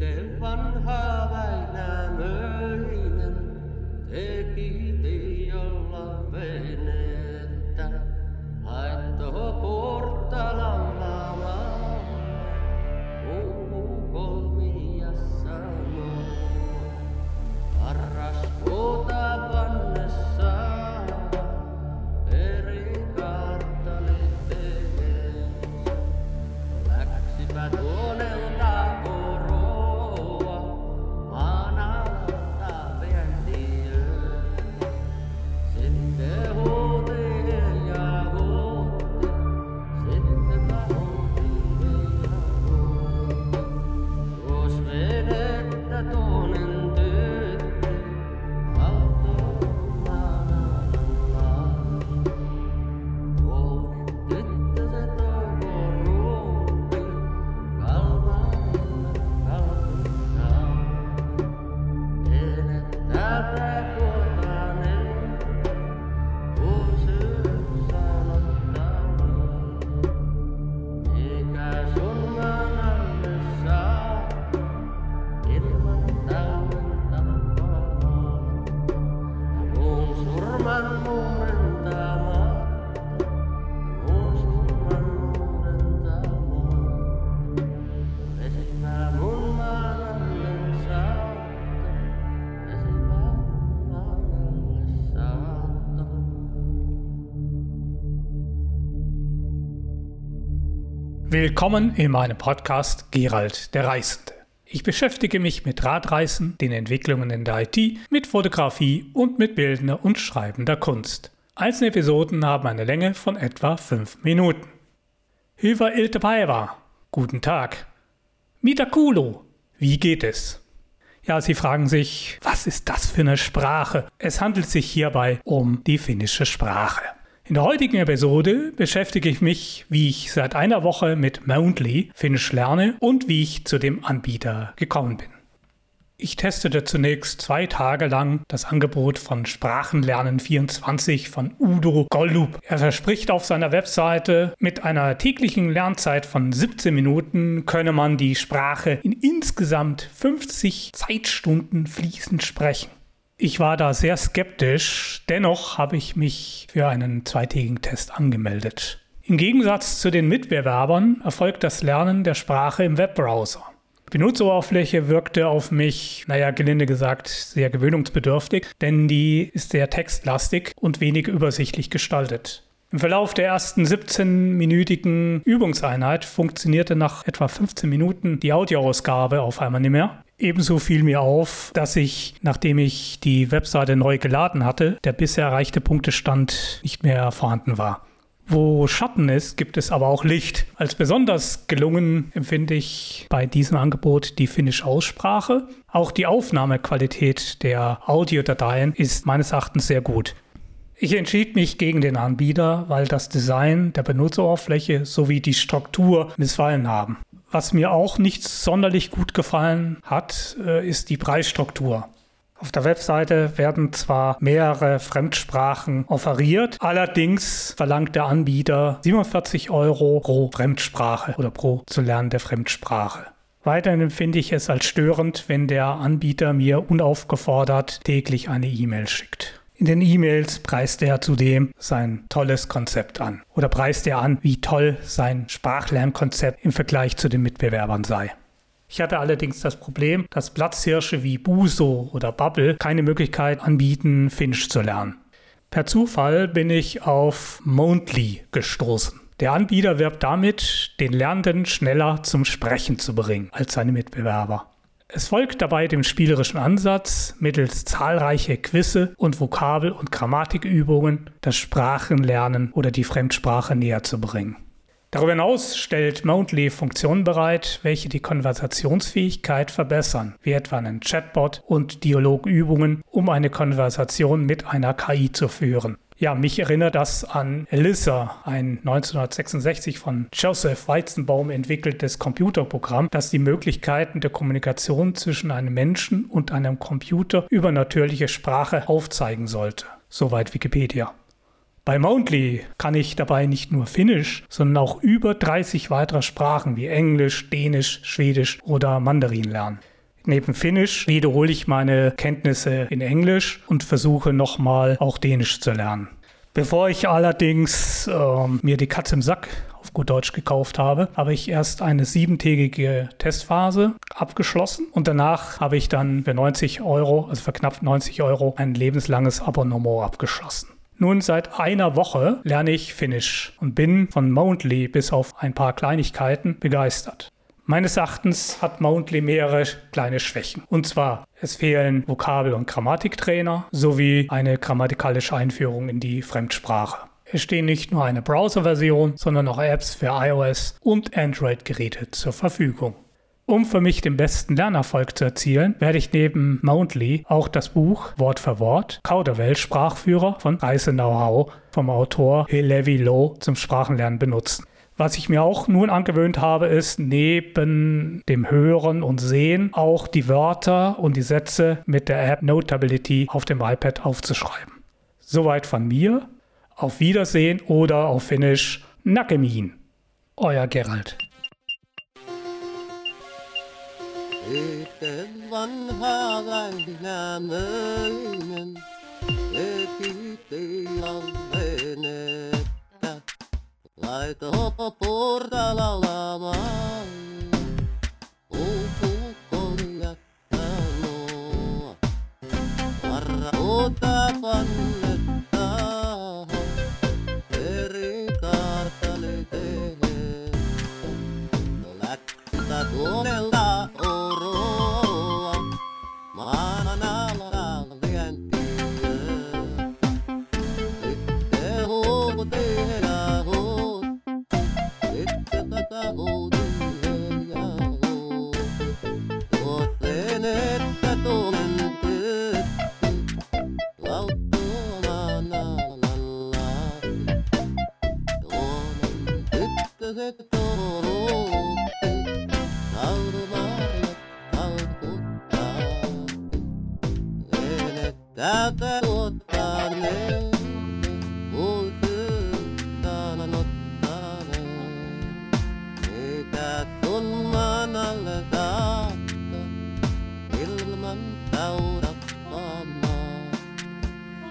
đến văn te. Willkommen in meinem Podcast Gerald der Reisende. Ich beschäftige mich mit Radreisen, den Entwicklungen in der IT, mit Fotografie und mit bildender und schreibender Kunst. Einzelne Episoden haben eine Länge von etwa 5 Minuten. Hyvä iltapäivä. Guten Tag. Mitä kuuluu? Wie geht es? Ja, Sie fragen sich, was ist das für eine Sprache? Es handelt sich hierbei um die finnische Sprache. In der heutigen Episode beschäftige ich mich, wie ich seit einer Woche mit Mountly Finnisch lerne und wie ich zu dem Anbieter gekommen bin. Ich testete zunächst zwei Tage lang das Angebot von Sprachenlernen24 von Udo Goldub. Er verspricht auf seiner Webseite, mit einer täglichen Lernzeit von 17 Minuten könne man die Sprache in insgesamt 50 Zeitstunden fließend sprechen. Ich war da sehr skeptisch, dennoch habe ich mich für einen zweitägigen Test angemeldet. Im Gegensatz zu den Mitbewerbern erfolgt das Lernen der Sprache im Webbrowser. Die Benutzeroberfläche wirkte auf mich, naja, gelinde gesagt, sehr gewöhnungsbedürftig, denn die ist sehr textlastig und wenig übersichtlich gestaltet. Im Verlauf der ersten 17-minütigen Übungseinheit funktionierte nach etwa 15 Minuten die Audioausgabe auf einmal nicht mehr. Ebenso fiel mir auf, dass ich, nachdem ich die Webseite neu geladen hatte, der bisher erreichte Punktestand nicht mehr vorhanden war. Wo Schatten ist, gibt es aber auch Licht. Als besonders gelungen empfinde ich bei diesem Angebot die finnische Aussprache. Auch die Aufnahmequalität der Audiodateien ist meines Erachtens sehr gut. Ich entschied mich gegen den Anbieter, weil das Design der Benutzeroberfläche sowie die Struktur missfallen haben. Was mir auch nicht sonderlich gut gefallen hat, äh, ist die Preisstruktur. Auf der Webseite werden zwar mehrere Fremdsprachen offeriert, allerdings verlangt der Anbieter 47 Euro pro Fremdsprache oder pro zu lernende Fremdsprache. Weiterhin empfinde ich es als störend, wenn der Anbieter mir unaufgefordert täglich eine E-Mail schickt. In den E-Mails preist er zudem sein tolles Konzept an oder preist er an, wie toll sein Sprachlernkonzept im Vergleich zu den Mitbewerbern sei. Ich hatte allerdings das Problem, dass Platzhirsche wie Buso oder Bubble keine Möglichkeit anbieten, Finch zu lernen. Per Zufall bin ich auf Mondly gestoßen. Der Anbieter wirbt damit, den Lernenden schneller zum Sprechen zu bringen als seine Mitbewerber. Es folgt dabei dem spielerischen Ansatz, mittels zahlreicher Quizze und Vokabel- und Grammatikübungen das Sprachenlernen oder die Fremdsprache näher zu bringen. Darüber hinaus stellt Mountly Funktionen bereit, welche die Konversationsfähigkeit verbessern, wie etwa einen Chatbot und Dialogübungen, um eine Konversation mit einer KI zu führen. Ja, mich erinnert das an Elissa, ein 1966 von Joseph Weizenbaum entwickeltes Computerprogramm, das die Möglichkeiten der Kommunikation zwischen einem Menschen und einem Computer über natürliche Sprache aufzeigen sollte. Soweit Wikipedia. Bei Mountly kann ich dabei nicht nur Finnisch, sondern auch über 30 weitere Sprachen wie Englisch, Dänisch, Schwedisch oder Mandarin lernen. Neben Finnisch wiederhole ich meine Kenntnisse in Englisch und versuche nochmal auch Dänisch zu lernen. Bevor ich allerdings ähm, mir die Katze im Sack auf gut Deutsch gekauft habe, habe ich erst eine siebentägige Testphase abgeschlossen und danach habe ich dann für 90 Euro, also für knapp 90 Euro, ein lebenslanges Abonnement abgeschlossen. Nun seit einer Woche lerne ich Finnisch und bin von Mountly bis auf ein paar Kleinigkeiten begeistert. Meines Erachtens hat Mountly mehrere kleine Schwächen. Und zwar, es fehlen Vokabel- und Grammatiktrainer sowie eine grammatikalische Einführung in die Fremdsprache. Es stehen nicht nur eine Browser-Version, sondern auch Apps für iOS und Android-Geräte zur Verfügung. Um für mich den besten Lernerfolg zu erzielen, werde ich neben Mountly auch das Buch Wort für Wort Kauderwelsch Sprachführer von Reise Know-how vom Autor Hilevi Low zum Sprachenlernen benutzen. Was ich mir auch nun angewöhnt habe, ist neben dem Hören und Sehen auch die Wörter und die Sätze mit der App Notability auf dem iPad aufzuschreiben. Soweit von mir. Auf Wiedersehen oder auf Finnisch Nakemin. Euer Gerald. Sitten vanhaa. Like a hop hop hop la la la pannetta, eri kartali tehe. No Läkkä tuonella oroa, maananalla lientä. Tätä luottaa ne, mun tyyttänä nottaa ne. Mitä tunnan alle taakka, ilman taurattamaa.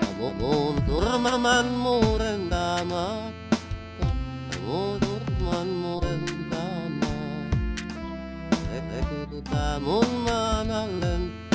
Ja mun turman muurentamaa, mun turman muurentamaa. Tekee mun maan alle